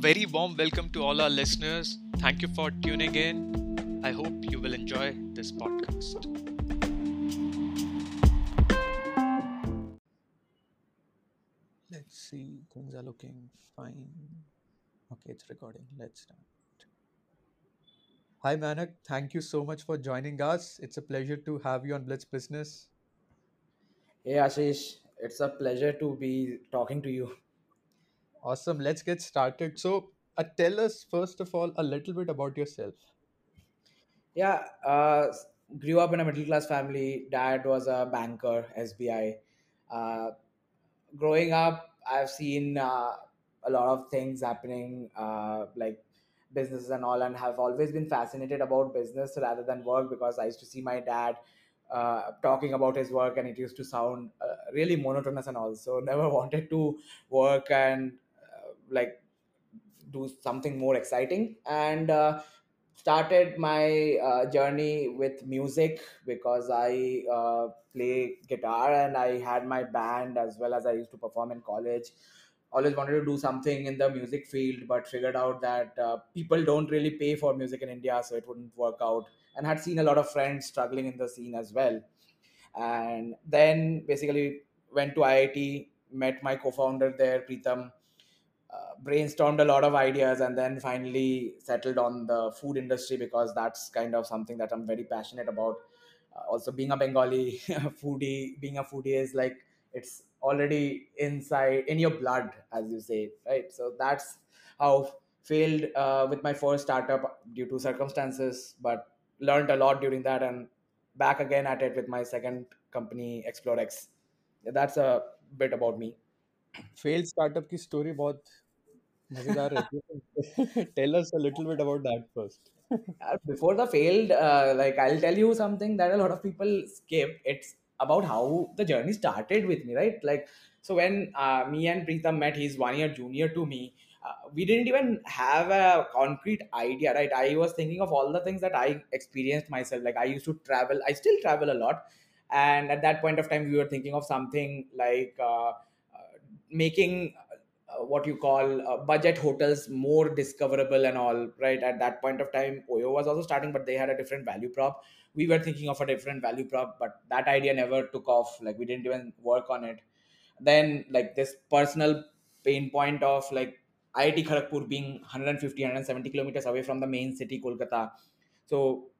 very warm welcome to all our listeners. Thank you for tuning in. I hope you will enjoy this podcast. Let's see, things are looking fine. Okay, it's recording. Let's start. Hi, Mainak. Thank you so much for joining us. It's a pleasure to have you on Blitz Business. Hey Ashish, it's a pleasure to be talking to you. Awesome. Let's get started. So, uh, tell us first of all a little bit about yourself. Yeah, uh, grew up in a middle class family. Dad was a banker, SBI. Uh, growing up, I've seen uh, a lot of things happening, uh, like businesses and all, and have always been fascinated about business rather than work because I used to see my dad uh, talking about his work, and it used to sound uh, really monotonous and all. So never wanted to work and like do something more exciting. And uh, started my uh, journey with music because i uh, play guitar and i had my band as well as i used to perform in college. Always wanted to do something in the music field but figured out that uh, people don't really pay for music in india so it wouldn't work out. And had seen a lot of friends struggling in the scene as well. And then basically went to iit met my co-founder there Preetham. uh, brainstormed a lot of ideas and then finally settled on the food industry because that's kind of something that I'm very passionate about. Uh, also, being a Bengali foodie, being a foodie is like it's already inside in your blood, as you say, right? So that's how failed uh, with my first startup due to circumstances, but learned a lot during that and back again at it with my second company, ExploreX. That's a bit about me. Failed startup की story बहुत tell us a little bit about that first. Uh, before the failed, uh, like I'll tell you something that a lot of people skip. It's about how the journey started with me, right? Like, so when uh, me and Preetham met, he's one year junior to me. We didn't even have a concrete idea, right? I was thinking of all the things that I experienced myself. Like, I used to travel, I still travel a lot. And at that point of time, we were thinking of something like making uh, what you call uh, budget hotels more discoverable and all right? At that point of time oyo was also starting but they had a different value prop. We were thinking of a different value prop but that idea never took off. Like we didn't even work on it. Then like this personal pain point of like IIT Kharagpur being 150 170 kilometers away from the main city Kolkata. So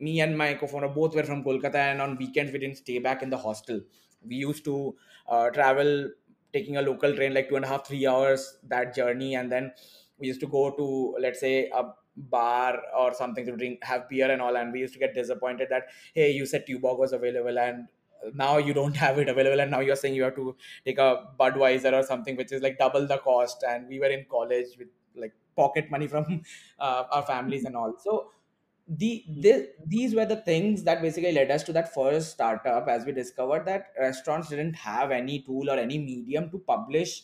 me and my co-founder both were from Kolkata and on weekends we didn't stay back in the hostel. We used to uh, travel taking a local train like two and a half three hours that journey. And then we used to go to let's say a bar or something to drink have beer and all. And we used to get disappointed that hey you said Tuborg was available and now you don't have it available. And now you're saying you have to take a budweiser or something which is like double the cost. And we were in college with like pocket money from uh, our families and all. So the, the these were the things that basically led us to that first startup as we discovered that restaurants didn't have any tool or any medium to publish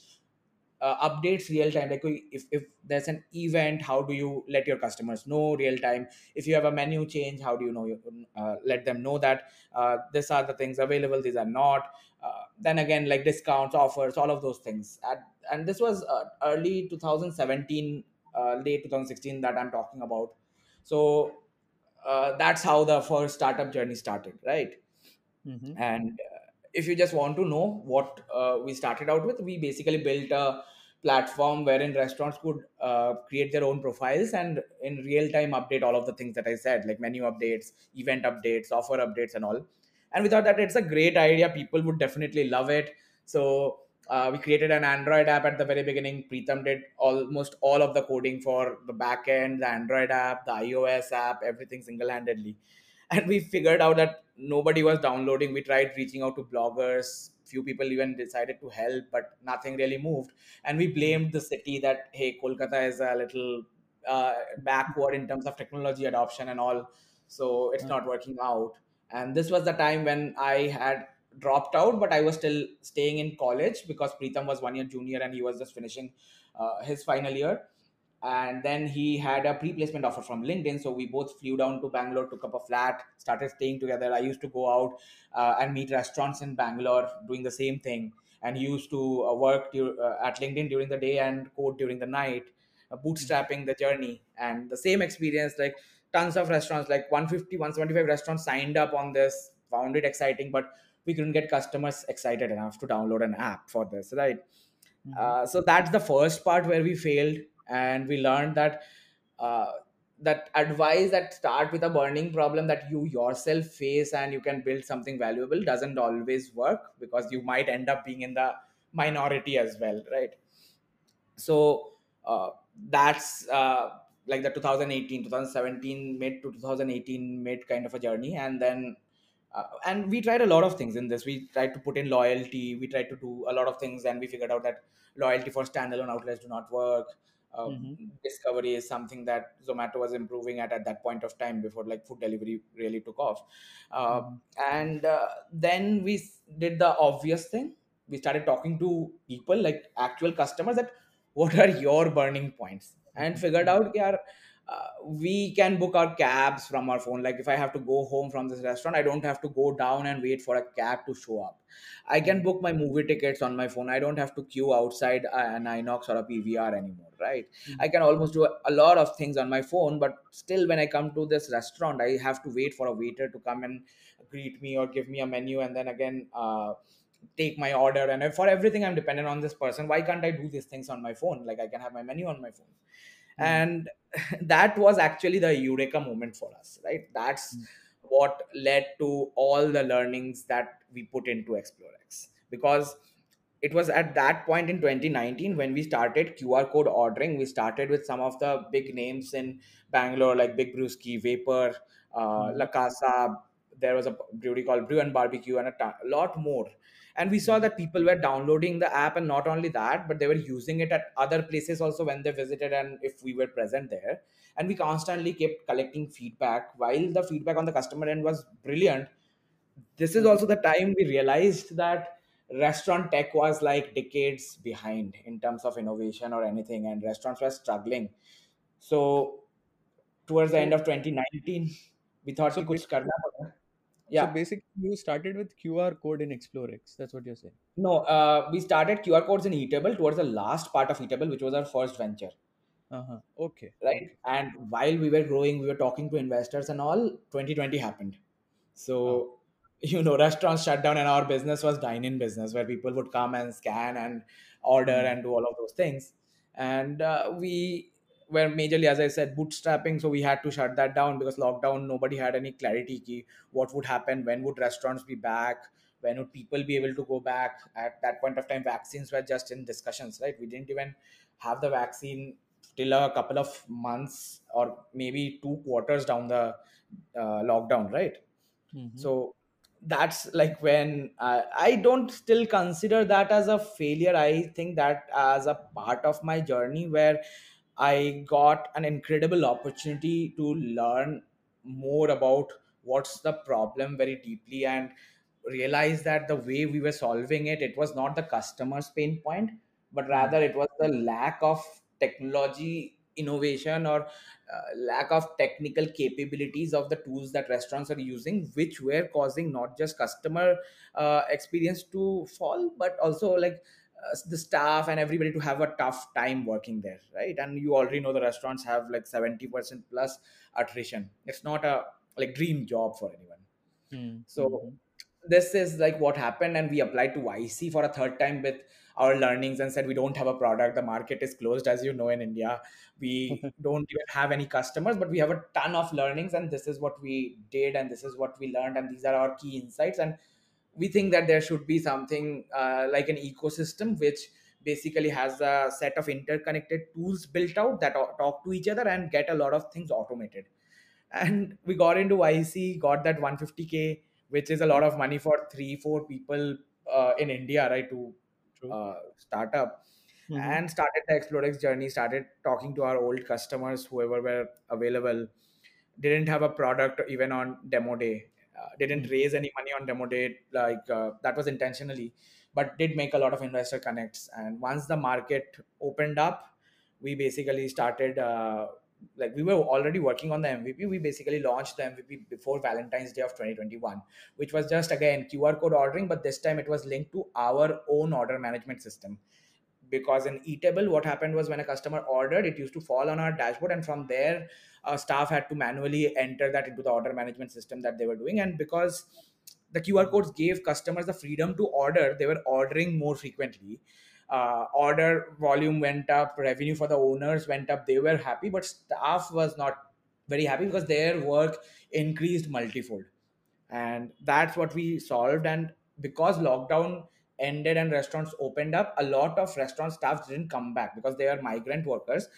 uh, updates real time like if, if there's an event how do you let your customers know real time if you have a menu change how do you know you uh, let them know that uh, these are the things available these are not? Uh, then again like discounts offers all of those things. At, and this was uh, early 2017 uh, late 2016 that i'm talking about. So uh, that's how the first startup journey started right? Mm-hmm. and uh, if you just want to know what uh, we started out with we basically built a platform wherein restaurants could uh, create their own profiles and in real time update all of the things that i said like menu updates event updates offer updates and all. And we thought that it's a great idea. People would definitely love it. So uh, we created an android app at the very beginning. Preetham did almost all of the coding for the backend the android app the ios app everything single-handedly. And we figured out that nobody was downloading. We tried reaching out to bloggers. Few people even decided to help but nothing really moved. And we blamed the city that hey kolkata is a little uh, backward in terms of technology adoption and all so it's not working out. And this was the time when i had dropped out but i was still staying in college because Preetham was one year junior and he was just finishing uh, his final year. And then he had a pre-placement offer from linkedin. So we both flew down to bangalore took up a flat started staying together. I used to go out uh, and meet restaurants in bangalore doing the same thing. And used to uh, work dur- uh, at linkedin during the day and code during the night uh, bootstrapping the journey. And the same experience like tons of restaurants like 150 175 restaurants signed up on this found it exciting but we couldn't get customers excited enough to download an app for this right Mhm. uh, so that's the first part where we failed and we learned that uh, that advice that start with a burning problem that you yourself face and you can build something valuable doesn't always work because you might end up being in the minority as well right so uh, that's uh, like the 2018 2017 mid to 2018 mid kind of a journey and then uh, and we tried a lot of things in this. We tried to put in loyalty. We tried to do a lot of things and we figured out that loyalty for standalone outlets do not work. Uh, Mhm. discovery is something that zomato was improving at at that point of time before like food delivery really took off. Uh, Mhm. and uh, then we did the obvious thing. We started talking to people like actual customers that what are your burning points? And figured out yeah, uh, we can book our cabs from our phone. Like if i have to go home from this restaurant i don't have to go down and wait for a cab to show up. I can book my movie tickets on my phone. I don't have to queue outside an inox or a pvr anymore right? Mhm. i can almost do a lot of things on my phone but still when i come to this restaurant i have to wait for a waiter to come and greet me or give me a menu and then again uh, take my order. And for everything i'm dependent on this person why can't i do these things on my phone? Like i can have my menu on my phone Mhm. and that was actually the eureka moment for us right that's Mm. what led to all the learnings that we put into explorex because it was at that point in 2019 when we started qr code ordering we started with some of the big names in bangalore like big brewsky vapor uh, Mhm. la casa there was a brewery called brew and barbecue and a ton- a lot more and we saw that people were downloading the app and not only that but they were using it at other places also when they visited and if we were present there. And we constantly kept collecting feedback while the feedback on the customer end was brilliant. This is also the time we realized that restaurant tech was like decades behind in terms of innovation or anything and restaurants were struggling. So towards the end of 2019 we thought ba- karna paga. so yeah basically, you started with QR code in ExploreX. That's what you're saying. no uh, we started qr codes in eatable towards the last part of eatable which was our first venture Uh-huh. Okay. right Okay. and while we were growing we were talking to investors and all 2020 happened so Ah. you know restaurants shut down and our business was dine-in business where people would come and scan and order Hmm. and do all of those things and uh, we were majorly as i said bootstrapping so we had to shut that down because lockdown nobody had any clarity ki what would happen when would restaurants be back when would people be able to go back. At that point of time vaccines were just in discussions right? We didn't even have the vaccine till a couple of months or maybe two quarters down the uh, lockdown right? Mhm. so that's like when uh, i don't still consider that as a failure. I think that as a part of my journey where i got an incredible opportunity to learn more about what's the problem very deeply and realize that the way we were solving it it was not the customer's pain point but Hmm. rather it was the lack of technology innovation or uh, lack of technical capabilities of the tools that restaurants are using which were causing not just customer uh, experience to fall but also like the staff and everybody to have a tough time working there right? And you already know the restaurants have like 70% plus attrition. It's not a like dream job for anyone. Hmm. so Mhm. this is like what happened and we applied to yc for a third time with our learnings and said we don't have a product. The market is closed as you know in india. We don't even have any customers but we have a ton of learnings and this is what we did and this is what we learned and these are our key insights. And we think that there should be something uh, like an ecosystem which basically has a set of interconnected tools built out that talk to each other and get a lot of things automated and we got into YC, got that 150k, which is a lot of money for three, four people uh, in India, right, to uh, start up, Mhm. and started the ExploreX journey. Started talking to our old customers, whoever were available. Didn't have a product even on demo day. Uh, didn't Mhm. raise any money on demo day. Like uh, that was intentionally, but did make a lot of investor connects. And once the market opened up, we basically started. Uh, like we were already working on the MVP. We basically launched the MVP before Valentine's Day of 2021, which was just again QR code ordering, but this time it was linked to our own order management system. Because in eatable what happened was when a customer ordered it used to fall on our dashboard and from there uh, staff had to manually enter that into the order management system that they were doing. And because the qr codes gave customers the freedom to order they were ordering more frequently. Uh, order volume went up revenue for the owners went up they were happy but staff was not very happy because their work increased multifold. And that's what we solved. And because lockdown ended and restaurants opened up a lot of restaurant staff didn't come back because they are migrant workers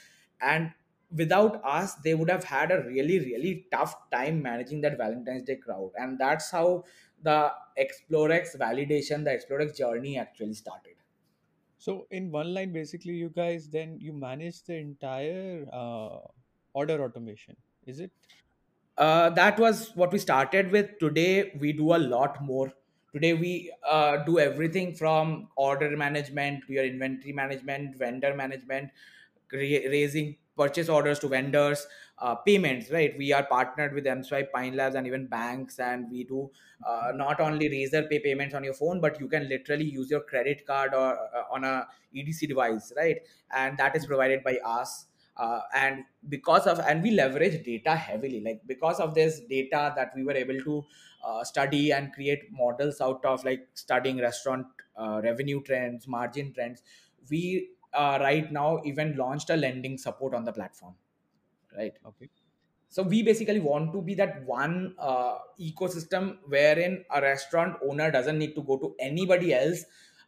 and without us they would have had a really really tough time managing that valentine's day crowd and that's how the explorex validation the explorex journey actually started So in one line, basically, you guys then you manage the entire uh, order automation. Is it? uh, that was what we started with today we do a lot more today we uh, do everything from order management to your inventory management vendor management crea- raising purchase orders to vendors uh, payments right? We are partnered with mswipe pine labs and even banks and we do uh, not only razorpay payments on your phone but you can literally use your credit card or uh, on a edc device right? And that is provided by us uh, and because of and we leverage data heavily like because of this data that we were able to uh, study and create models out of like studying restaurant uh, revenue trends margin trends we uh, right now even launched a lending support on the platform right Okay. so we basically want to be that one uh, ecosystem wherein a restaurant owner doesn't need to go to anybody else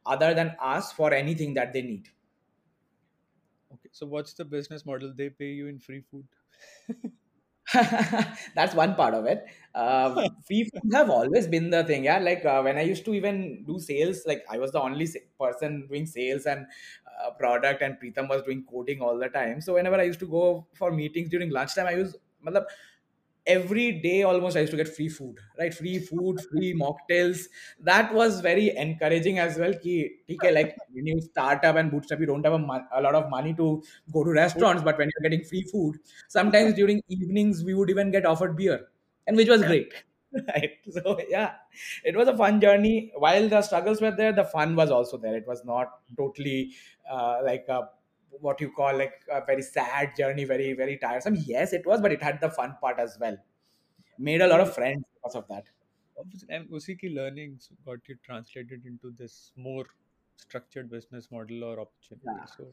other than us for anything that they need. So what's the business model? They pay you in free food. That's one part of it. Uh, free food have always been the thing, yeah. Like uh, when I used to even do sales, like I was the only person doing sales and uh, product, and Preetham was doing coding all the time. So whenever I used to go for meetings during lunchtime, I was, matlab, every day almost I used to get free food, right? Free food, free mocktails. That was very encouraging as well. Ki, okay, like when you start up and bootstrap, you don't have a, a lot of money to go to restaurants, but when you're getting free food, sometimes during evenings we would even get offered beer, and which was great. Right. So yeah, it was a fun journey. While the struggles were there, the fun was also there. It was not totally uh, like a what you call like a very sad journey, very very tiresome. Yes, it was, but it had the fun part as well. Made a lot So of friends because of that. obviously, and उसी की learnings got you translated into this more structured business model or opportunity. Yeah, So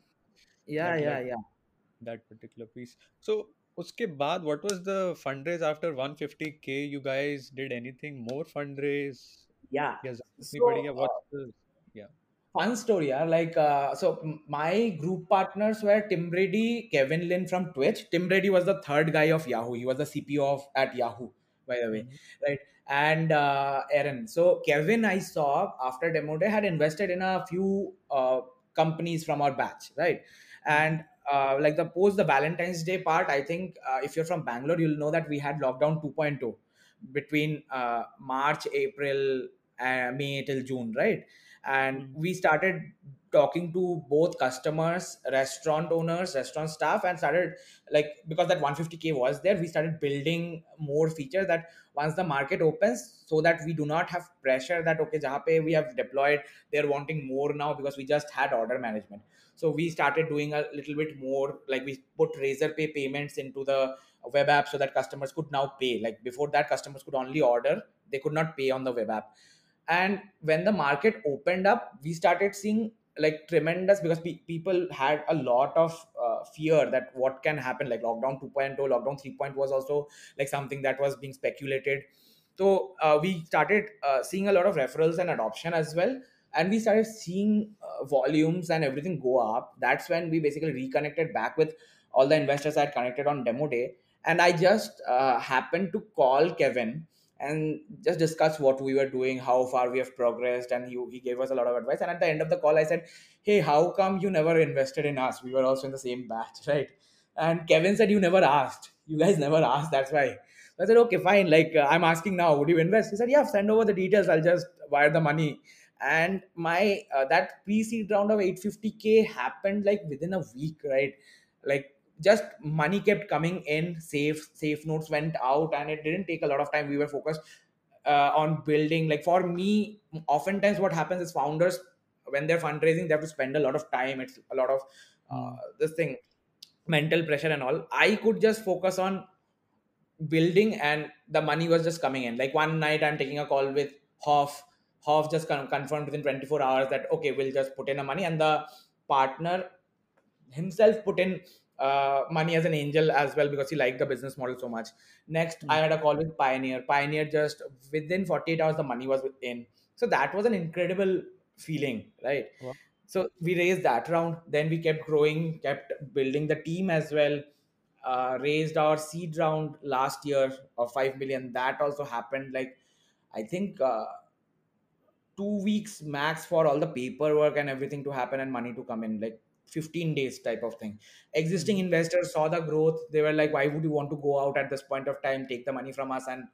yeah, that yeah, led yeah. that particular piece. So उसके बाद what was the fundraise after 150k? You guys did anything more fundraise? Yeah. या जरूरत नहीं पड़ी So या uh, what's the yeah fun story yeah. Like uh, so my group partners were tim brady kevin lin from twitch. Tim brady was the third guy of yahoo. He was the cpo of at yahoo by the way Mhm. right? And uh, aaron. So kevin i saw after demo day had invested in a few uh, companies from our batch right? Mhm. and uh, like the post the valentine's day part i think uh, if you're from bangalore you'll know that we had lockdown 2.0 between uh, march april uh, may till june right and Mhm. we started talking to both customers restaurant owners restaurant staff and started like because that 150k was there we started building more features that once the market opens so that we do not have pressure that okay jahan we have deployed they're wanting more now because we just had order management. So we started doing a little bit more like we put razorpay payments into the web app so that customers could now pay. Like before that customers could only order they could not pay on the web app and when the market opened up we started seeing like tremendous because pe- people had a lot of uh, fear that what can happen like lockdown 2.0 lockdown 3.0 was also like something that was being speculated. So uh, we started uh, seeing a lot of referrals and adoption as well. And we started seeing uh, volumes and everything go up. That's when we basically reconnected back with all the investors i had connected on demo day. And i just uh, happened to call kevin and just discuss what we were doing, how far we have progressed, and he, he gave us a lot of advice. And at the end of the call, I said, "Hey, how come you never invested in us? We were also in the same batch, right?" And Kevin said, "You never asked. You guys never asked. That's why." So I said, "Okay, fine. Like uh, I'm asking now. Would you invest?" He said, "Yeah. Send over the details. I'll just wire the money." And my uh, that pre-seed round of 850k happened like within a week, right? Like just money kept coming in safe safe notes went out and it didn't take a lot of time. We were focused uh, on building. Like for me oftentimes what happens is founders when they're fundraising they have to spend a lot of time. It's a lot of uh, Mm. this thing mental pressure and all. I could just focus on building and the money was just coming in. Like one night i'm taking a call with hoff. Hoff just con- confirmed within 24 hours that okay we'll just put in a money. And the partner himself put in uh, money as an angel as well because he liked the business model so much. Next i Mm. had a call with pioneer. Pioneer just within 48 hours the money was in. So that was an incredible feeling right? Wow. so we raised that round. Then we kept growing kept building the team as well. Uh, raised our seed round last year of 5 million. That also happened like i think uh, two weeks max for all the paperwork and everything to happen and money to come in like 15 days type of thing existing Mm. investors saw the growth they were like why would you want to go out at this point of time take the money from us and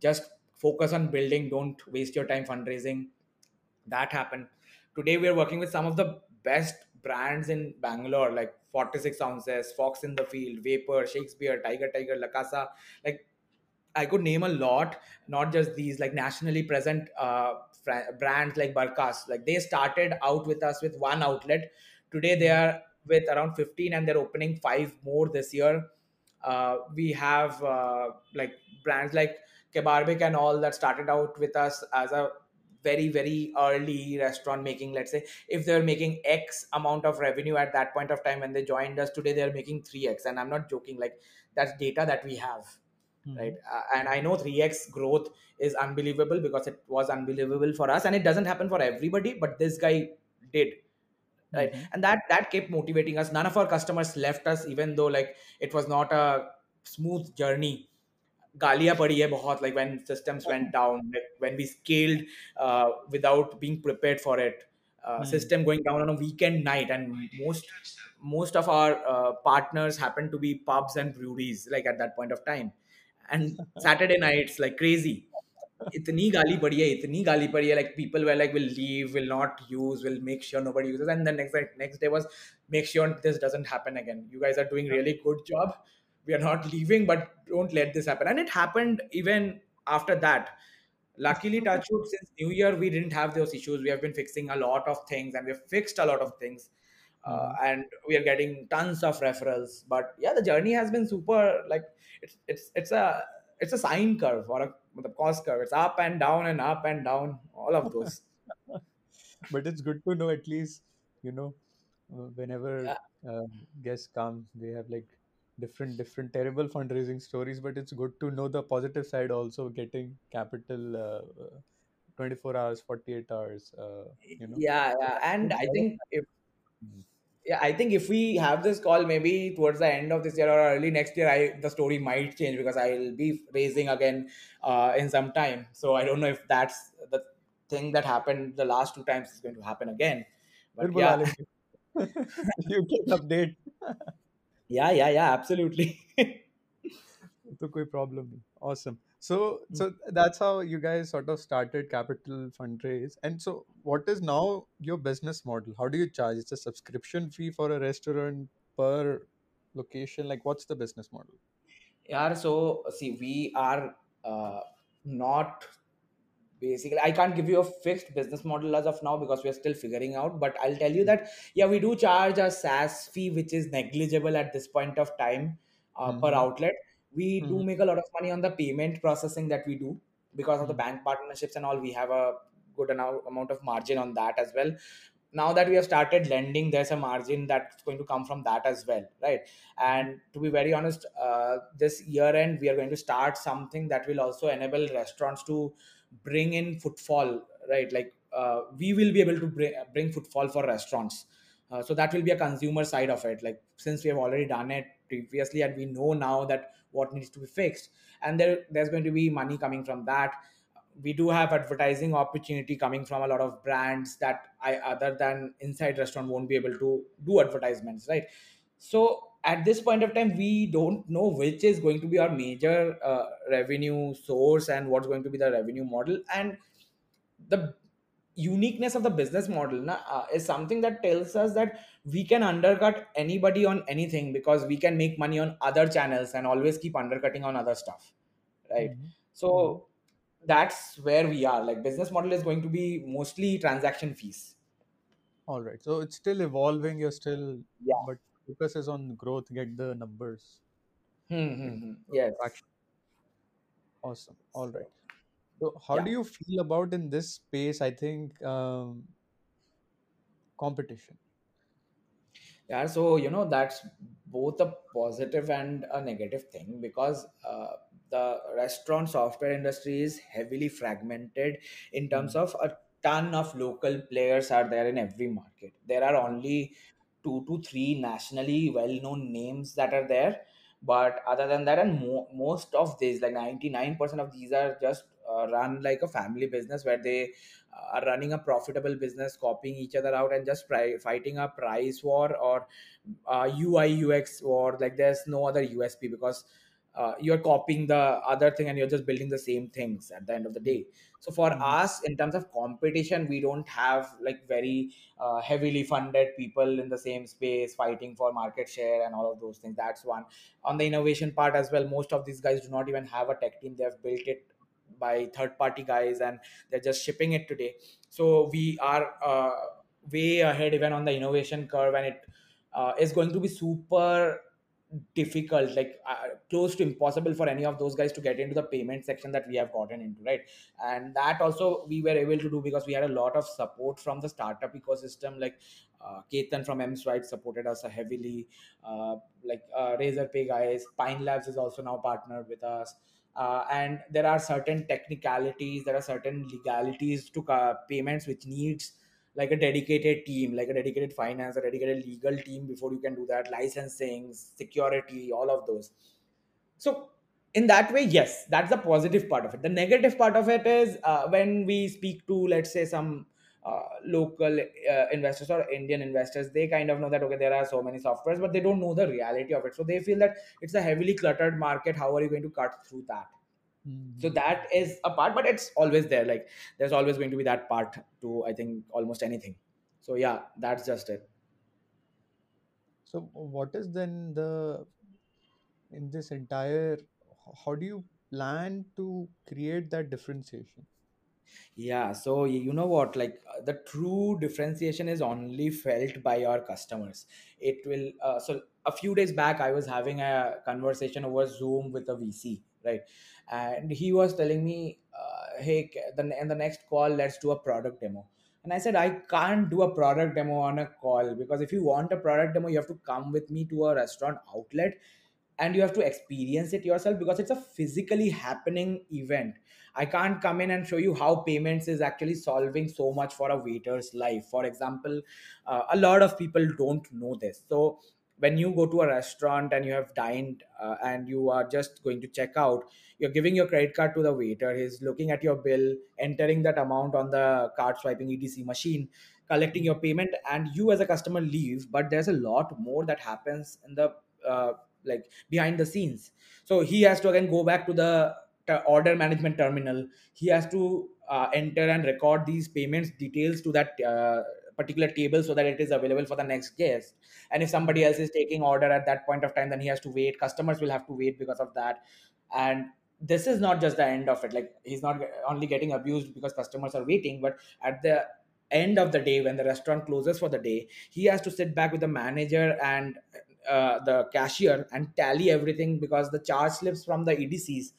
just focus on building don't waste your time fundraising that happened today we are working with some of the best brands in bangalore like 46 ounces fox in the field vapor shakespeare tiger tiger la casa like I could name a lot, not just these like nationally present uh, brands like Barkaas. Like they started out with us with one outlet. Today they are with around 15 and they're opening five more this year. Uh, we have uh, like brands like Kebarbik and all that started out with us as a very very early restaurant making let's say if they're making x amount of revenue at that point of time when they joined us today they're making 3x and i'm not joking like that's data that we have right Mhm. uh, and i know 3x growth is unbelievable because it was unbelievable for us and it doesn't happen for everybody but this guy did right Mhm. and that that kept motivating us none of our customers left us even though like it was not a smooth journey गालियां पड़ी है बहुत like when systems went down like when we scaled uh, without being prepared for it uh, Hmm. system going down on a weekend night and most most of our uh, partners happen to be pubs and breweries like at that point of time and saturday nights like crazy इतनी गाली पड़ी है इतनी गाली पड़ी है like people were like will leave will not use will make sure nobody uses and then next like, next day was make sure this doesn't happen again you guys are doing really good job we are not leaving but don't let this happen and it happened even after that luckily touch wood since new year we didn't have those issues we have been fixing a lot of things and we've fixed a lot of things uh, Mhm. and we are getting tons of referrals but yeah the journey has been super like it's it's it's a it's a sine curve or a the cost curve. It's up and down and up and down all of those. But it's good to know at least you know uh, whenever Yeah. uh, guests come they have like different different terrible fundraising stories but it's good to know the positive side also getting capital uh, uh, 24 hours 48 hours uh, you know. Yeah yeah. And i think if Mhm yeah i think if we have this call maybe towards the end of this year or early next year i the story might change because i'll be raising again uh, in some time so i don't know if that's the thing that happened the last two times is going to happen again फिर but बुला yeah लेंगे you can update yeah yeah yeah absolutely तो कोई problem नहीं awesome so so that's how you guys sort of started capital fundraise. And so what is now your business model? How do you charge? It's a subscription fee for a restaurant per location? Like what's the business model? Yeah so see we are uh, not basically i can't give you a fixed business model as of now because we're still figuring out but i'll tell you that yeah we do charge a saas fee which is negligible at this point of time uh, per Mhm. outlet we do Mhm. make a lot of money on the payment processing that we do because of the Mhm. bank partnerships and all we have a good amount amount of margin on that as well. Now that we have started lending there's a margin that's going to come from that as well right? And to be very honest uh, this year end we are going to start something that will also enable restaurants to bring in footfall right? Like uh, we will be able to bring, bring footfall for restaurants. Uh, so that will be a consumer side of it. Like since we have already done it previously and we know now that what needs to be fixed and there there's going to be money coming from that we do have advertising opportunity coming from a lot of brands that I other than inside restaurant won't be able to do advertisements, right? So at this point of time, we don't know which is going to be our major uh, revenue source and what's going to be the revenue model. And the uniqueness of the business model na, uh, is something that tells us that we can undercut anybody on anything because we can make money on other channels and always keep undercutting on other stuff, right? Mhm. So that's where we are like business model is going to be mostly transaction fees All right. So it's still evolving. You're still, Yeah. but focus is on growth, get the numbers, Hmm, get hmm, hmm. Yes. Awesome. All right. So, how yeah. do you feel about in this space? I think um, competition. Yeah, so you know that's both a positive and a negative thing because uh, the restaurant software industry is heavily fragmented in terms Mm, of a ton of local players are there in every market. There are only two to three nationally well-known names that are there, but other than that, and mo- most of these, like ninety-nine percent of these, are just run like a family business where they uh, are running a profitable business, copying each other out, and just pri- fighting a price war or uh, UI UX war. Like there's no other USP because uh, you're copying the other thing and you're just building the same things at the end of the day. So for mm, us, in terms of competition, we don't have like very uh, heavily funded people in the same space fighting for market share and all of those things. That's one. On the innovation part as well, most of these guys do not even have a tech team. They have built it by third party guys and they're just shipping it today. So we are uh, way ahead even on the innovation curve and it uh, is going to be super difficult like uh, close to impossible for any of those guys to get into the payment section that we have gotten into right? And that also we were able to do because we had a lot of support from the startup ecosystem like uh, Ketan from mswipe supported us heavily. Uh, like uh, razorpay guys pine labs is also now partnered with us uh, and there are certain technicalities there are certain legalities to uh, payments which needs like a dedicated team like a dedicated finance a dedicated legal team before you can do that licensing security all of those. So in that way yes that's the positive part of it. The negative part of it is uh, when we speak to let's say some uh, local uh, investors or indian investors they kind of know that okay there are so many softwares but they don't know the reality of it so they feel that it's a heavily cluttered market how are you going to cut through that so mm. that is a part but it's always there like there's always going to be that part to i think almost anything so yeah that's just it So what is then the in this entire? How do you plan to create that differentiation? Yeah, so you know what? Like uh, the true differentiation is only felt by your customers. It will. Uh, so a few days back, I was having a conversation over Zoom with a VC, right? And he was telling me, uh, "Hey, ca- the in the next call, let's do a product demo." And I said, "I can't do a product demo on a call because if you want a product demo, you have to come with me to a restaurant outlet and you have to experience it yourself because it's a physically happening event i can't come in and show you how payments is actually solving so much for a waiter's life. For example uh, a lot of people don't know this. So when you go to a restaurant and you have dined uh, and you are just going to check out you're giving your credit card to the waiter he's looking at your bill entering that amount on the card swiping etc machine collecting your payment and you as a customer leave but there's a lot more that happens in the uh, like behind the scenes. So he has to again go back to the order management terminal. He has to uh, enter and record these payments details to that uh, particular table so that it is available for the next guest. And if somebody else is taking order at that point of time then he has to wait. Customers will have to wait because of that. And this is not just the end of it. Like he's not only getting abused because customers are waiting but at the end of the day when the restaurant closes for the day he has to sit back with the manager and uh, the cashier and tally everything because the charge slips from the edcs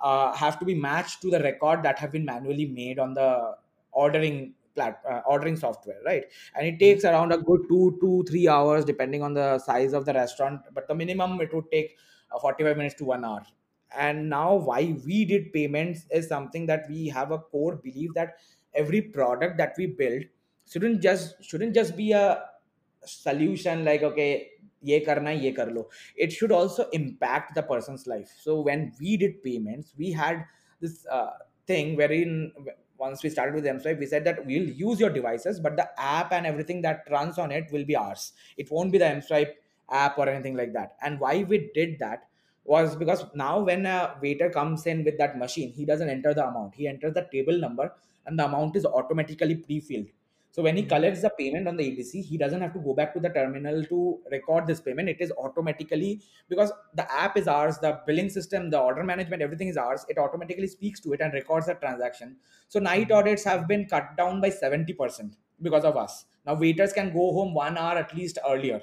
uh, have to be matched to the record that have been manually made on the ordering plat- uh, ordering software right? And it takes around a good two to three hours depending on the size of the restaurant but the minimum it would take uh, 45 minutes to one hour. And now why we did payments is something that we have a core belief that every product that we build shouldn't just shouldn't just be a solution like okay karna hai, ye kar lo it should also impact the person's life. So when we did payments we had this uh, thing wherein once we started with mswipe we said that we'll use your devices but the app and everything that runs on it will be ours. It won't be the mswipe app or anything like that. And why we did that was because now when a waiter comes in with that machine he doesn't enter the amount. He enters the table number and the amount is automatically pre-filled so when he collects the payment on the EDC, he doesn't have to go back to the terminal to record this payment. It is automatically because the app is ours, the billing system, the order management, everything is ours. It automatically speaks to it and records the transaction. So night mm, audits have been cut down by 70%. because of us now waiters can go home one hour at least earlier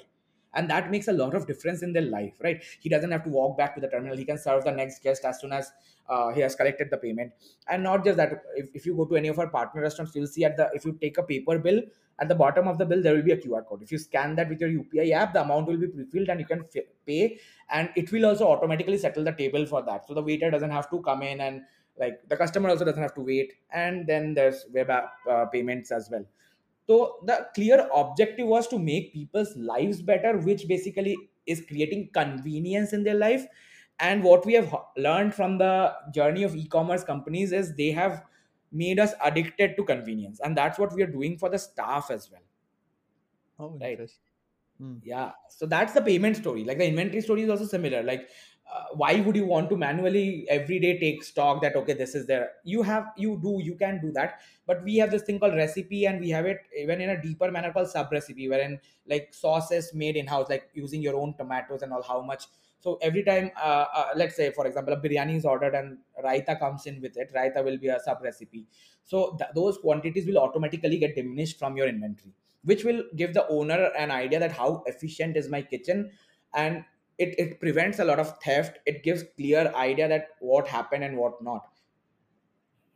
and that makes a lot of difference in their life right? He doesn't have to walk back to the terminal. He can serve the next guest as soon as uh, he has collected the payment. And not just that if, if you go to any of our partner restaurants you'll see at the if you take a paper bill at the bottom of the bill there will be a qr code. If you scan that with your upi app the amount will be pre-filled and you can f- pay. And it will also automatically settle the table for that. So the waiter doesn't have to come in and like the customer also doesn't have to wait. And then there's web app uh, payments as well so the clear objective was to make people's lives better, which basically is creating convenience in their life. And what we have learned from the journey of e-commerce companies is they have made us addicted to convenience, and that's what we are doing for the staff as well. Oh, Right? Hmm. Yeah. So that's the payment story. Like the inventory story is also similar. Like uh, why would you want to manually every day take stock that okay this is there? You have you do you can do that. But we have this thing called recipe and we have it even in a deeper manner called sub recipe wherein like sauces made in house like using your own tomatoes and all how much. So every time uh, uh, let's say for example a biryani is ordered and raita comes in with it raita will be a sub recipe so th- those quantities will automatically get diminished from your inventory which will give the owner an idea that how efficient is my kitchen. And it, it prevents a lot of theft. It gives clear idea that what happened and what not.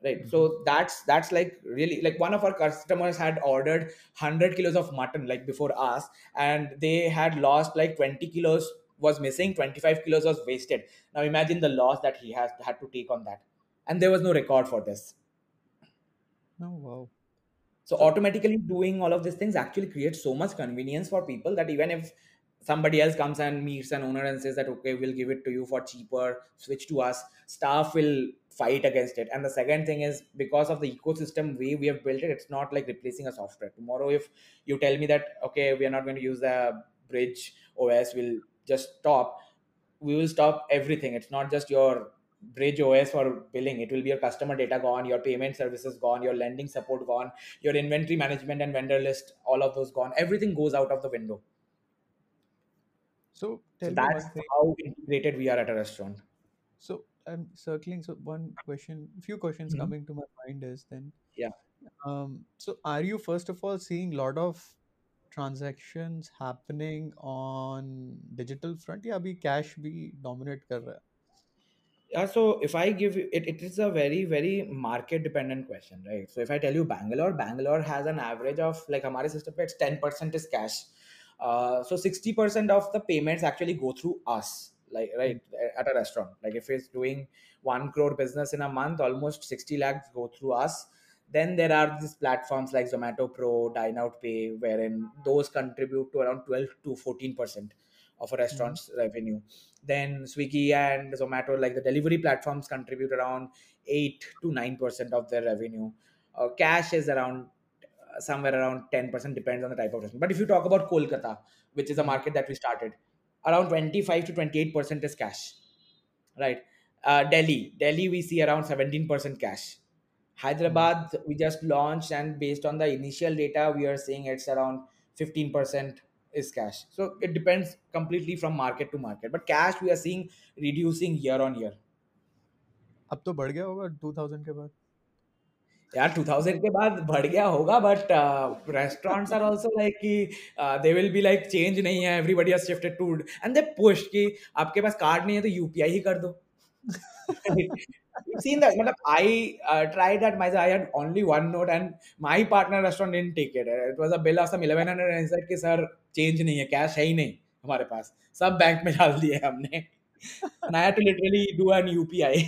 Right? Mhm. so that's that's like really like one of our customers had ordered 100 kilos of mutton like before us and they had lost like 20 kilos was missing 25 kilos was wasted. Now imagine the loss that he has had to take on that. And there was no record for this. Oh, wow. So, automatically doing all of these things actually creates so much convenience for people that even if somebody else comes and meets an owner and says that okay we'll give it to you for cheaper switch to us. Staff will fight against it. And the second thing is because of the ecosystem way we have built it it's not like replacing a software. Tomorrow if you tell me that okay we are not going to use the bridge os we'll just stop we will stop everything. It's not just your bridge os for billing. It will be your customer data gone your payment services gone your lending support gone your inventory management and vendor list all of those gone. Everything goes out of the window so, so that's how integrated we are at a restaurant. So I'm circling. So one question, few questions mm-hmm. coming to my mind is then. Yeah. Um, so are you first of all seeing a lot of transactions happening on digital front? Yeah, be cash be dominate kar raha. Yeah, so if I give you, it, it is a very, very market dependent question, right? So if I tell you Bangalore, Bangalore has an average of like, our system, it's 10% is cash uh, so 60% of the payments actually go through us like right at a restaurant. Like if it's doing 1 crore business in a month almost 60 lakhs go through us. Then there are these platforms like zomato pro dine out pay wherein those contribute to around 12 to 14% of a restaurant's revenue. Then swiggy and zomato like the delivery platforms contribute around 8 to 9% of their revenue. Uh, cash is around somewhere around 10% depends on the type of restaurant but if you talk about kolkata which is a Mhm. market that we started around 25 to 28% is cash right uh, delhi delhi we see around 17% cash Mhm. hyderabad we just launched and based on the initial data we are seeing it's around 15% is cash so it depends completely from market to market but cash we are seeing reducing year on year अब तो बढ़ गया होगा 2000 के बाद यार 2000 के बाद बढ़ गया होगा but restaurants are also like कि they will be like change नहीं है everybody has shifted to and they push कि आपके पास कार्ड नहीं है तो यूपीआई ही कर दो। सीन दैट मतलब I try that my I had only one note and my partner restaurant didn't take it it was a bill of some 1100 and said कि sir change नहीं है कैश है ही नहीं हमारे पास। सब बैंक में डाल दिए हमने. And to literally do an UPI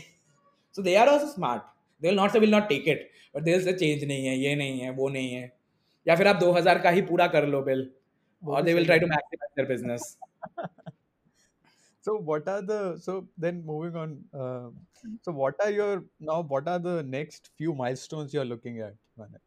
so they are also smart they will not say will not take it but they say change नहीं है ये नहीं है वो नहीं है या फिर आप 2000 का ही पूरा कर लो बिल और they will try to maximise their business so what are the so then moving on uh, so what are your now what are the next few milestones you're looking at Mainak?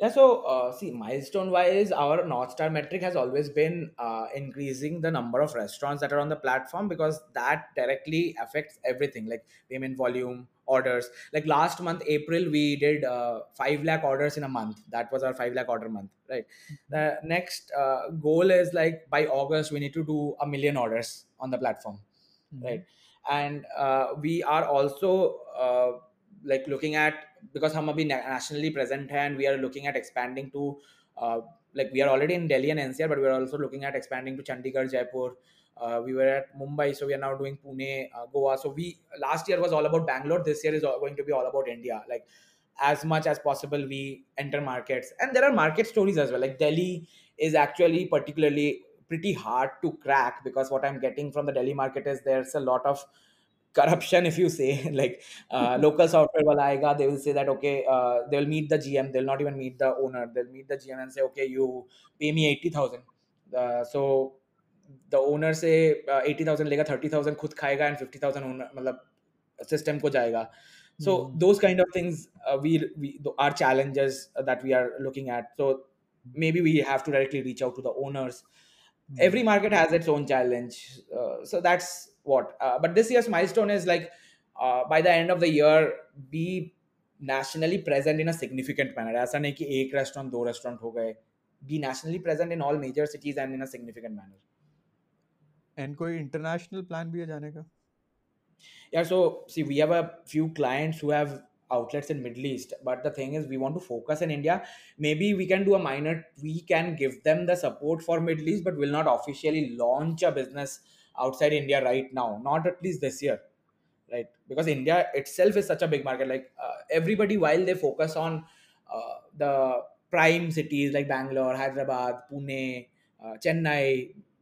yeah so uh, see milestone wise our north star metric has always been uh, increasing the number of restaurants that are on the platform because that directly affects everything. Like payment volume orders. Like last month april we did uh, 5 lakh orders in a month. That was our 5 lakh order month right? The next uh, goal is like by august we need to do a million orders on the platform mm-hmm. right? And uh, we are also uh, like looking at because hum abhi nationally present and we are looking at expanding to uh, like we are already in delhi and ncr but we are also looking at expanding to chandigarh jaipur uh, we were at Mumbai so we are now doing Pune uh, Goa. So we last year was all about Bangalore. This year is all, going to be all about India. Like as much as possible we enter markets. And there are market stories as well. Like Delhi is actually particularly pretty hard to crack because what I'm getting from the Delhi market is there's a lot of corruption if you say. Like uh, local software wala aega, they will say that okay uh, they will meet the gm they'll not even meet the owner. They'll meet the gm and say okay you pay me 80000 uh, so the owner say uh, 80000 लेगा 30000 खुद खाएगा and 50000 owner मतलब system को जाएगा so Hmm. those kind of things uh, we, we are challenges that we are looking at so maybe we have to directly reach out to the owners Hmm. every market has its own challenge uh, so that's what uh, but this year's milestone is like uh, by the end of the year be nationally present in a significant manner ऐसा नहीं कि एक restaurant दो restaurant हो गए be nationally present in all major cities and in a significant manner And कोई international plan भी है जाने का? यार so see we have a few clients who have outlets in Middle East but the thing is we want to focus in India maybe we can do a minor we can give them the support for Middle East but will not officially launch a business outside India right now not at least this year right because India it is such a big market like everybody while they focus on the prime cities like Bangalore Hyderabad Pune Chennai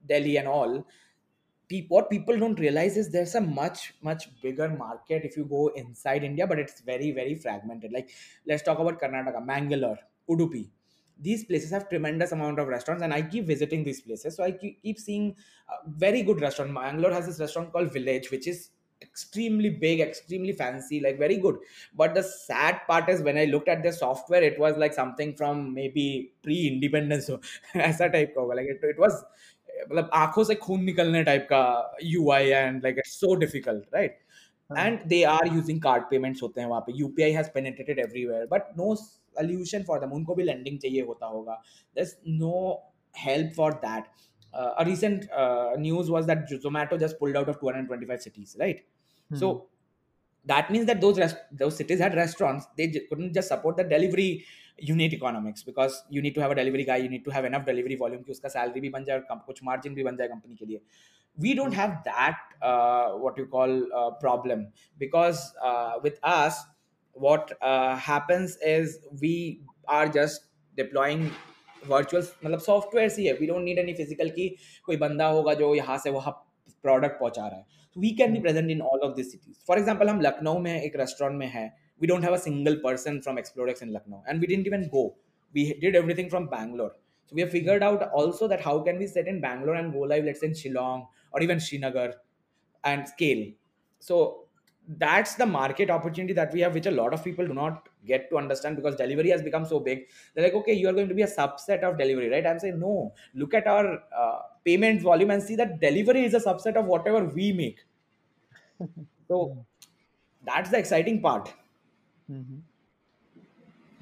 Delhi and all what people don't realize is there's a much much bigger market if you go inside India, but it's very very fragmented. Like let's talk about Karnataka, Mangalore, Udupi. These places have tremendous amount of restaurants, and I keep visiting these places. So I keep, seeing uh, very good restaurant. Mangalore has this restaurant called Village, which is extremely big extremely fancy like very good but the sad part is when i looked at the software it was like something from maybe pre-independence so as a type of like it, it was मतलब आँखों से खून निकलने type का U I and like it's so difficult right and they are using card payments होते हैं वहाँ पे। U P I has penetrated everywhere but no solution for them उनको भी लैंडिंग चाहिए होता होगा। This no help for that a recent news was that Zomato just pulled out of two hundred twenty five cities right so that means that those rest- those cities had restaurants they j- couldn't just support the delivery unit economics because you need to have a delivery guy you need to have enough delivery volume कि उसका salary भी बन जाए और कम- कुछ margin भी बन जाए company के लिए we don't have that uh, what you call uh, problem because uh, with us what uh, happens is we are just deploying virtual मतलब सॉफ्टवेयर ही है we don't need any physical की कोई बंदा होगा जो यहाँ से वहाँ प्रोडक्ट पहुंचा रहा है so we can be present in all of these cities for example हम लखनऊ में एक रेस्टोरेंट में है we don't have a single person from explorex in lucknow and we didn't even go we did everything from bangalore so we have figured out also that how can we sit in bangalore and go live let's say in shillong or even srinagar and scale so that's the market opportunity that we have which a lot of people do not get to understand because delivery has become so big they're like okay you are going to be a subset of delivery right i'm saying no look at our uh, payments volume and see that delivery is a subset of whatever we make so that's the exciting part Mhm.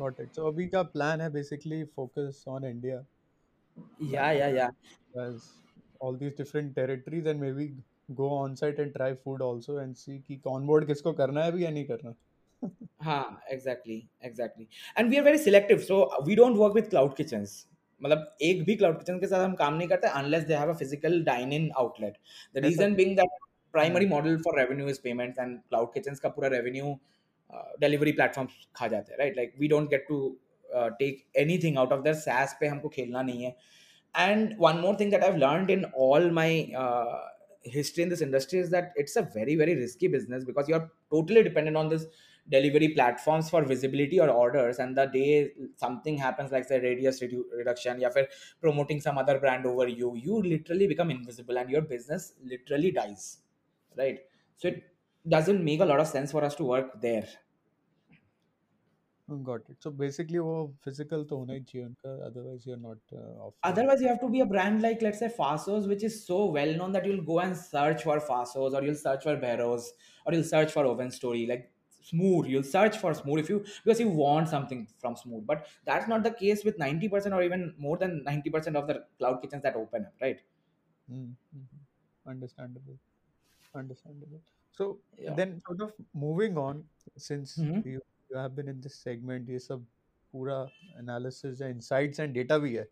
Got it. So अभी का plan है basically focus on India yeah yeah yeah as all these different territories and maybe go on site and try food also and see कि onboard किसको करना है अभी या नहीं करना. हाँ exactly exactly and we are very selective so we don't work with cloud kitchens मतलब एक भी cloud kitchen के साथ हम काम नहीं करते unless they have a physical dine-in outlet the ऐसा reason being that primary model for revenue is payments and cloud kitchens का पूरा revenue uh, delivery platforms खा जाते हैं right like we don't get to uh, take anything out of their SaaS पे हमको खेलना नहीं है and one more thing that I've learned in all my uh, history in this industry is that it's a very very risky business because you're totally dependent on this delivery platforms for visibility or orders and the day something happens like the radius reduction you have promoting some other brand over you you literally become invisible and your business literally dies right? So it doesn't make a lot of sense for us to work there. Hmm, got it. So basically wo physical to hona hi otherwise you're not uh, off otherwise you have to be a brand like let's say Faasos which is so well known that you'll go and search for Faasos or you'll search for Behrouz or you'll search for oven story like smooth you'll search for smooth if you because you want something from smooth but that's not the case with 90% or even more than 90% of the cloud kitchens that open up right mm-hmm. understandable understandable so yeah. then sort of moving on since mm-hmm. you, you have been in this segment you sub pura analysis and insights and data we are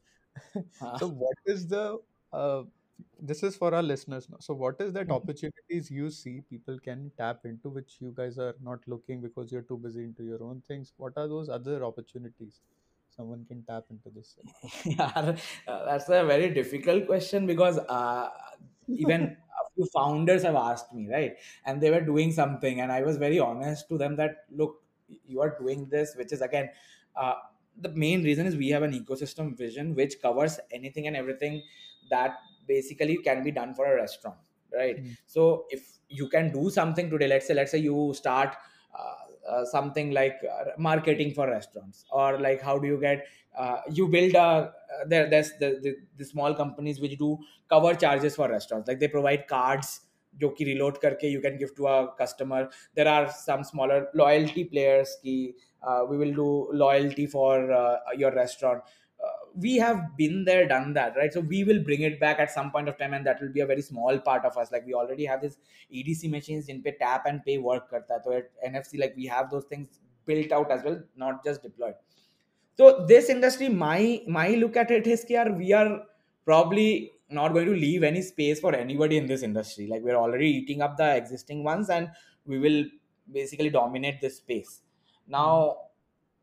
ah. so what is the uh, this is for our listeners now so what is that mm-hmm. opportunity opportunities you see people can tap into which you guys are not looking because you're too busy into your own things what are those other opportunities someone can tap into this Yeah, uh, that's a very difficult question because uh, even a few founders have asked me, right? And they were doing something, and I was very honest to them that look, you are doing this, which is again, uh, the main reason is we have an ecosystem vision which covers anything and everything that basically can be done for a restaurant, right? Hmm. So if you can do something today, let's say, let's say you start. Uh, uh, something like uh, marketing for restaurants or like how do you get uh, you build a uh, there there's the, the the small companies which do cover charges for restaurants like they provide cards जो कि reload करके you can give to a customer there are some smaller loyalty players की uh, we will do loyalty for uh, your restaurant uh, we have been there done that right? So we will bring it back at some point of time and that will be a very small part of us. Like we already have this edc machines in pay tap and pay work karta. So at nfc like we have those things built out as well not just deployed. So this industry my my look at it is here we are probably not going to leave any space for anybody in this industry. Like we're already eating up the existing ones and we will basically dominate this space. Now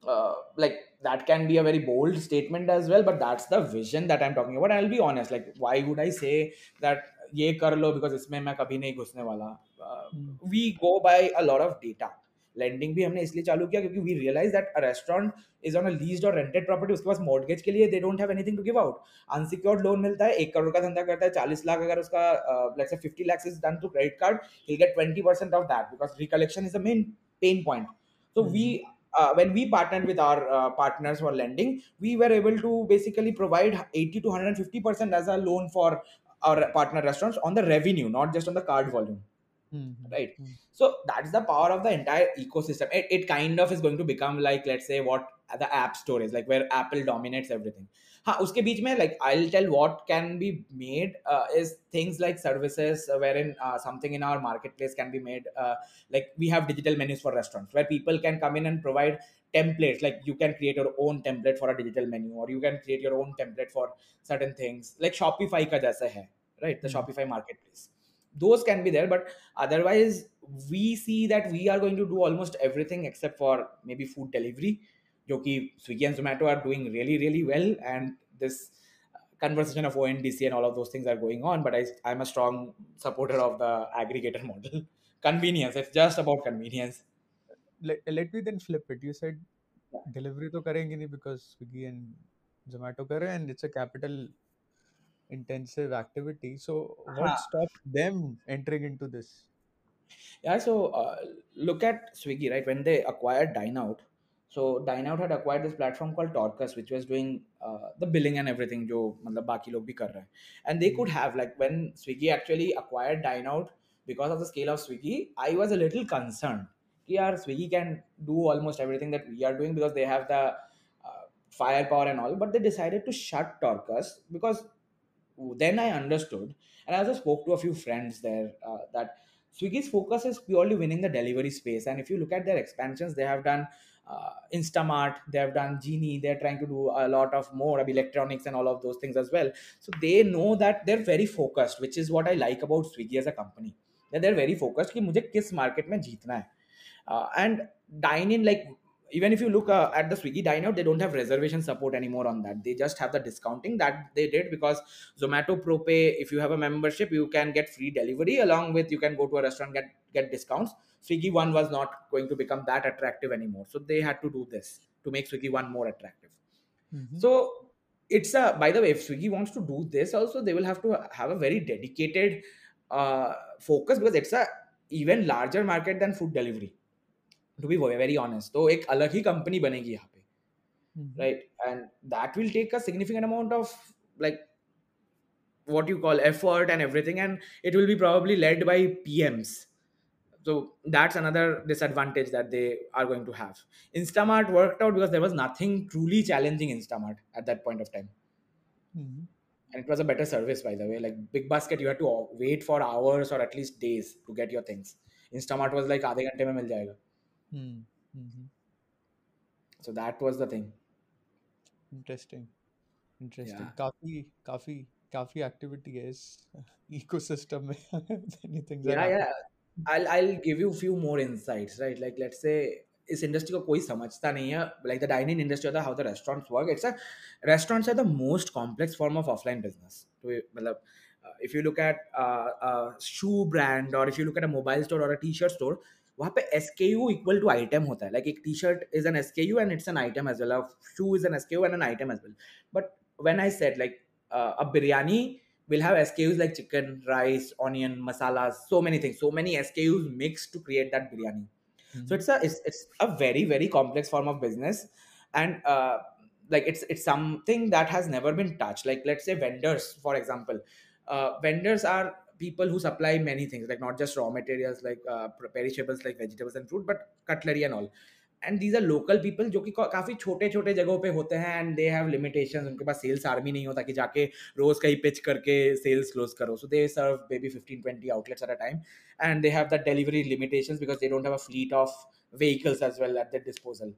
uh, like that can be a very bold statement as well but that's the vision that i'm talking about and i'll be honest like why would i say that ये कर लो because इसमें मैं कभी नहीं घुसने वाला Hmm. We go by a lot of data lending भी हमने इसलिए चालू किया क्योंकि we realize that a restaurant is on a leased और रेंटेड प्रॉपर्टी उसके पास मॉर्गेज के लिए they don't have anything to give out unsecured loan मिलता है एक करोड़ का धंधा करता है चालीस लाख अगर उसका let's say fifty lakhs is done to credit card he'll get 20% of that because recollection is the main pain point so we uh, when we partnered with our uh, partners for lending we were able to basically provide 80 to 150% as a loan for our partner restaurants on the revenue not just on the card volume Hmm. right Hmm. so that's the power of the entire ecosystem it, it kind of is going to become like let's say what the app store is like where apple dominates everything हाँ उसके बीच में like I tell what can be made is things like services where in something in our market place can be made like we have digital menus for restaurant where people can come in and provide templates like you can create your own template for a digital menu और you can create your own template for certain things like Shopify का जैसा है right the Shopify market place those can be there but otherwise we see that we are going to do almost everything except for maybe food delivery जो कि Swiggy and Zomato are doing really, really well, and this conversation of ONDC and all of those things are going on. But I, I'm a strong supporter of the aggregator model. convenience. It's just about convenience. Let, let me then flip it. You said delivery to karenge nahi because Swiggy and Zomato kare, and it's a capital intensive activity. So what stops them entering into this? Yeah, so uh, look at Swiggy, right? When they acquired Dineout, so Dineout had acquired this platform called Torqus, which was doing uh, the billing and everything, जो मतलब बाकी लोग भी And they could hmm. have like when Swiggy actually acquired Dineout because of the scale of Swiggy, I was a little concerned. कि Swiggy can do almost everything that we are doing because they have the uh, firepower and all, but they decided to shut Torqus because then I understood, and I also spoke to a few friends there uh, that Swiggy's focus is purely winning the delivery space, and if you look at their expansions, they have done uh, Instamart, they have done Genie, they're trying to do a lot of more of electronics and all of those things as well. So they know that they're very focused, which is what I like about Swiggy as a company. That they're very focused कि मुझे किस market में जीतना है. Uh, and dine in like even if you look uh, at the Swiggy dine out, they don't have reservation support anymore on that. They just have the discounting that they did because Zomato ProPay, if you have a membership, you can get free delivery along with you can go to a restaurant get get discounts. Swiggy one was not going to become that attractive anymore, so they had to do this to make Swiggy one more attractive. Mhm. So it's a by the way, if Swiggy wants to do this, also they will have to have a very dedicated uh, focus because it's a even larger market than food delivery. To be very honest, तो एक अलग ही company बनेगी यहाँ पे Mhm. right and that will take a significant amount of like what you call effort and everything and it will be probably led by pms so that's another disadvantage that they are going to have instamart worked out because there was nothing truly challenging instamart at that point of time Mhm. and it was a better service by the way like big basket you had to wait for hours or at least days to get your things instamart was like आधे घंटे में मिल जाएगा Hmm. Mhm. so that was the thing Interesting. Interesting. yeah काफी काफी काफी activity है इस ecosystem में. Many things are yeah happening. yeah i'll i'll give you a few more insights right like let's say इस इंडस्ट्री को कोई समझता नहीं है लाइक द डाइनिंग इंडस्ट्री होता है how the restaurants work it's a restaurants are the most complex form of offline business तो मतलब if you look at shoe brand और if you look at a mobile store और अ T shirt store वहाँ पे S K you equal to item होता है like एक T shirt is an S K U and it's an item as well shoe is an S K U and an item as well but when I said like uh, a will have SKUs like chicken, rice, onion, masalas, so many things, so many SKUs mixed to create that biryani. So Mhm. it's a it's, it's a very very complex form of business, and uh, like it's it's something that has never been touched. Like let's say vendors, for example, uh, vendors are people who supply many things, like not just raw materials like uh, perishables like vegetables and fruit, but cutlery and all. And these are local people जो कि काफ़ी छोटे छोटे जगहों पे होते हैं and they have limitation उनके पास सेल्स आर्मी नहीं होता कि जाके रोज कहीं पिच करके सेल्स क्लोज करो। So they serve maybe fifteen twenty outlets at a time and they have the delivery limitation because they don't have fleet of vehicles as well at the disposal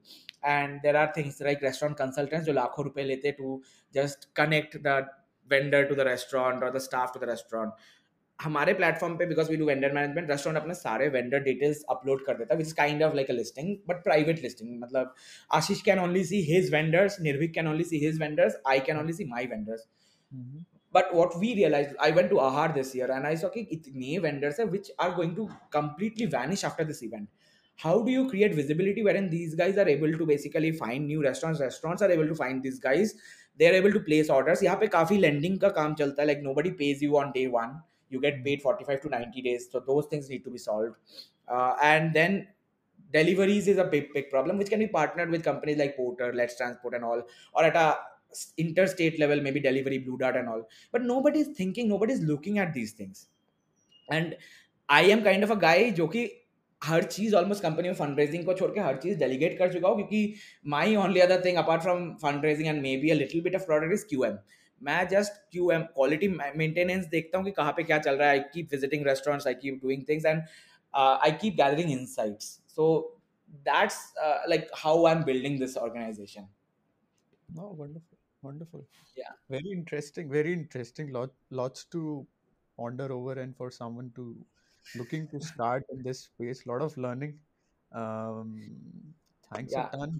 and there are things like restaurant consultants जो लाखों रुपए लेते to just connect the vendor to the restaurant और the staff to the restaurant हमारे platform पे because we do vendor management restaurant अपने सारे vendor details upload कर देता which kind of like a listing but private listing मतलब Ashish can only see his vendors Nirbhik can only see his vendors I can only see my vendors but what we realize I went to Aahar this year and I saw कि इतने vendors है which are going to completely vanish after this event how do you create visibility where and these guys are able to basically find new restaurant restaurants are able to find this guys they are able to place orders यहाँ पे काफ़ी lending का काम चलता है like nobody pays you on day one you get paid 45 to 90 days so those things need to be solved uh, and then deliveries is a big big problem which can be partnered with companies like porter let's transport and all or at a s- interstate level maybe delivery blue dart and all but nobody's thinking nobody's looking at these things and i am kind of a guy जो कि हर चीज almost company में fund raising को छोड़ के हर चीज delegate कर चुका हूँ क्योंकि my only other thing apart from fund raising and maybe a little bit of product is Q M मैं just Q M quality maintenance देखता हूँ कि कहाँ पे क्या चल रहा है I keep visiting restaurants I keep doing things and I keep gathering insights so that's uh, like how i'm building this organization Oh, wonderful. Wonderful. Yeah. Very interesting. Very interesting. Lot, lots to ponder over and for someone to looking to start in this space. Lot of learning. Um, thanks Yeah. a ton.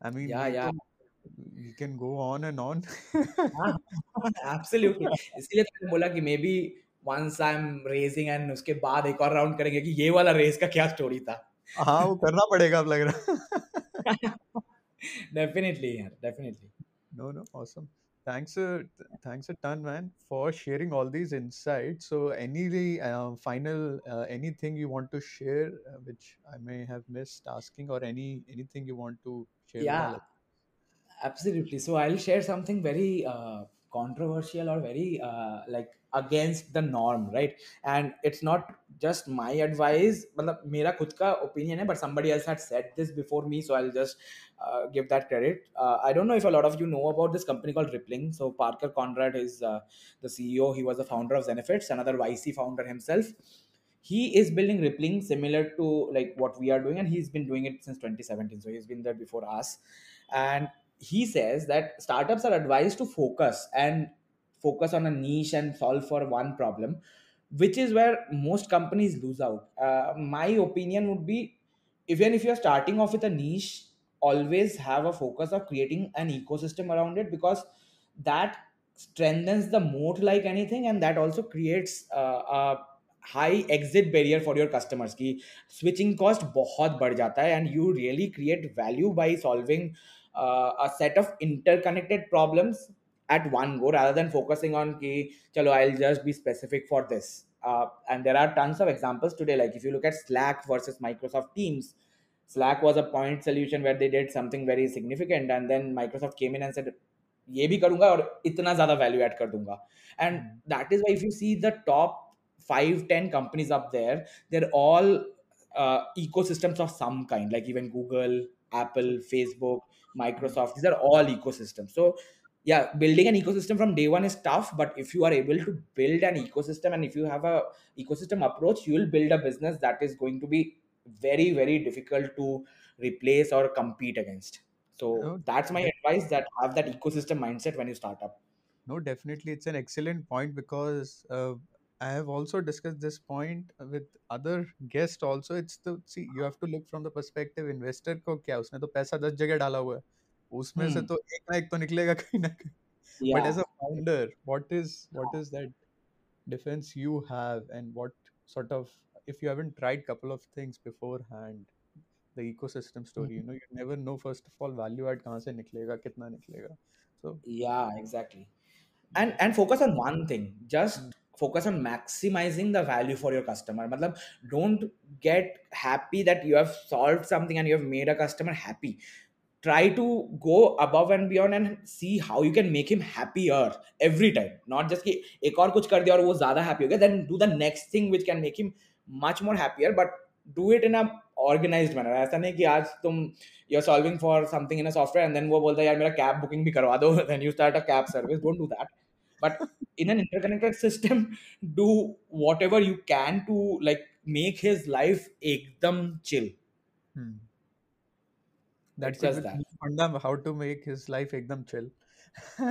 I mean, Yeah, we yeah. can we can go on and on. हाँ, absolutely इसलिए तो मैंने बोला कि may be once i'm raising and उसके बाद एक और राउंड करेंगे कि ये वाला रेस का क्या स्टोरी था हाँ वो करना पड़ेगा अब लग रहा definitely यार definitely No, no, awesome. Thanks a th- thanks a ton, man, for sharing all these insights. So, any uh, final uh, anything you want to share, uh, which I may have missed asking, or any anything you want to share with our yeah listeners? absolutely so i'll share something very uh, controversial or very uh, like against the norm right and it's not just my advice मतलब मेरा खुद का opinion है but somebody else had said this before me so I'll just uh, give that credit uh, I don't know if a lot of you know about this company called Rippling so Parker Conrad is uh, the CEO he was the founder of Zenefits another YC founder himself he is building Rippling similar to like what we are doing and he's been doing it since 2017 so he's been there before us and he says that startups are advised to focus and focus on a niche and solve for one problem which is where most companies lose out uh, my opinion would be even if you're starting off with a niche always have a focus of creating an ecosystem around it because that strengthens the moat like anything and that also creates uh, a high exit barrier for your customers की switching cost बहुत बढ़ जाता है and you really create value by solving uh, a set of interconnected problems at one go rather than focusing on ki chalo I'll just be specific for this uh, and there are tons of examples today like if you look at Slack versus Microsoft Teams Slack was a point solution where they did something very significant and then Microsoft came in and said ये भी करूंगा और इतना ज्यादा value add कर दूंगा and Mhm. That is why if you see the top five ten companies up there they're all uh, ecosystems of some kind like even google apple facebook microsoft these are all ecosystems so yeah building an ecosystem from day one is tough but if you are able to build an ecosystem and if you have a ecosystem approach you will build a business that is going to be very very difficult to replace or compete against So No, that's my advice that have that ecosystem mindset when you start up. No, definitely, it's an excellent point because uh, I have also discussed this point with other guests also. It's the see, you have to look from the perspective investor को क्या उसने तो पैसा दस जगह डाला हुआ है उसमें से Hmm. तो एक ना एक तो निकलेगा कहीं ना कहीं but Yeah. as a founder what is what is that defense you have and what sort of if you haven't tried couple of things beforehand the ecosystem story you know you never know first of all value add कहाँ से निकलेगा कितना निकलेगा so Yeah, exactly. and and focus on one thing mm, just Focus on maximizing the value for your customer matlab don't get happy that you have solved something and you have made a customer happy try to go above and beyond and see how you can make him happier every time not just कि एक और कुछ कर दिया और वो ज़्यादा happy हो गया then do the next thing which can make him much more happier but do it in a organized manner ऐसा नहीं कि आज तुम you're solving for something in a software and then वो बोलता है यार मेरा कैब बुकिंग भी करवा दो then you start a cab service don't do that but in an interconnected system do whatever you can to like make his life ekdam chill hmm. that it's could just be that the funda how to make his life ekdam chill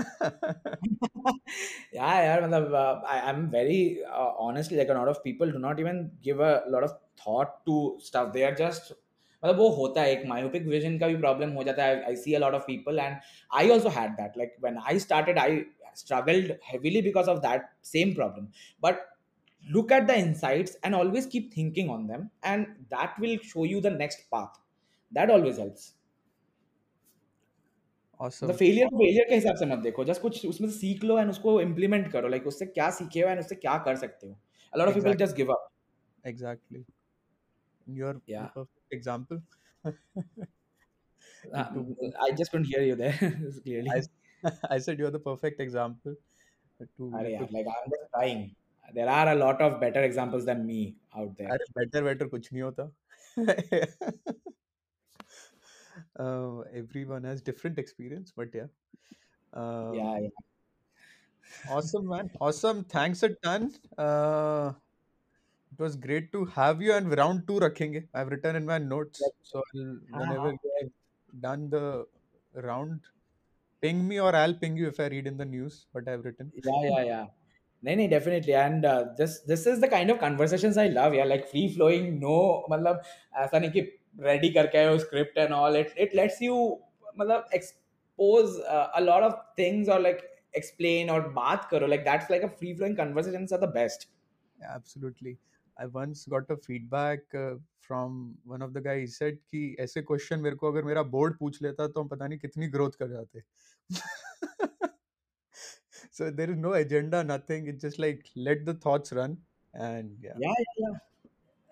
yeah yeah matlab, uh, I, i'm very uh, honestly like a lot of people do not even give a lot of thought to stuff they are just मतलब वो होता है एक myopic vision का भी problem हो जाता है I see a lot of people and I also had that like when I started I struggled heavily because of that same problem but look at the insights and always keep thinking on them and that will show you the next path that always helps मतलब awesome failure को failure के हिसाब से मत देखो just कुछ उसमें से सीख लो एंड उसको इम्प्लीमेंट करो लाइक उससे क्या सीखे हो एंड उससे क्या कर सकते हो a lot of people exactly just give up exactly you're the yeah perfect example Uh, to i just couldn't hear you there clearly I, I said you're the perfect example. To, like I'm just trying. There are a lot of better examples than me out there. Array, better, better, kuch nahi hota. uh, everyone has different experience, but yeah. Um, yeah, yeah. awesome, man. Awesome. Thanks a ton. Uh, it was great to have you and round two rakhenge. I've written in my notes. So I'll, whenever. I've done the round, ping me or I'll ping you if I read in the news what I've written. Yeah, yeah, yeah. नहीं नहीं definitely and this this is the kind of conversations I love यार like free flowing no मतलब ऐसा नहीं कि ready करके आए हो script and all it it lets you मतलब expose a lot of things और लाइक एक्सप्लेन और बात करो like that's like a free flowing conversations are the best absolutely I once got a feedback from one of the guys said कि ऐसे question मेरे को अगर मेरा बोर्ड पूछ लेता तो हम पता नहीं कितनी ग्रोथ कर जाते. so there is no agenda nothing it's just like let the thoughts run and yeah yeah yeah, yeah.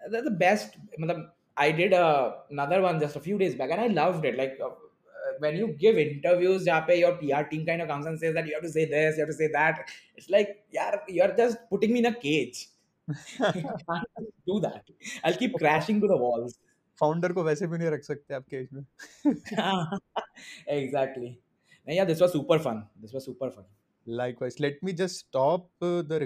the, the best मतलब, I did uh, another one just a few days back and I loved it like uh, uh, when you give interviews जहाँ पे your PR team kind of comes and says that you have to say this you have to say that it's like yeah you're just putting me in a cage you can't do that I'll keep crashing to the walls founder को वैसे भी नहीं रख सकते आप cage में exactly yeah this was super fun. This was super fun. Likewise. Let me just stop uh, the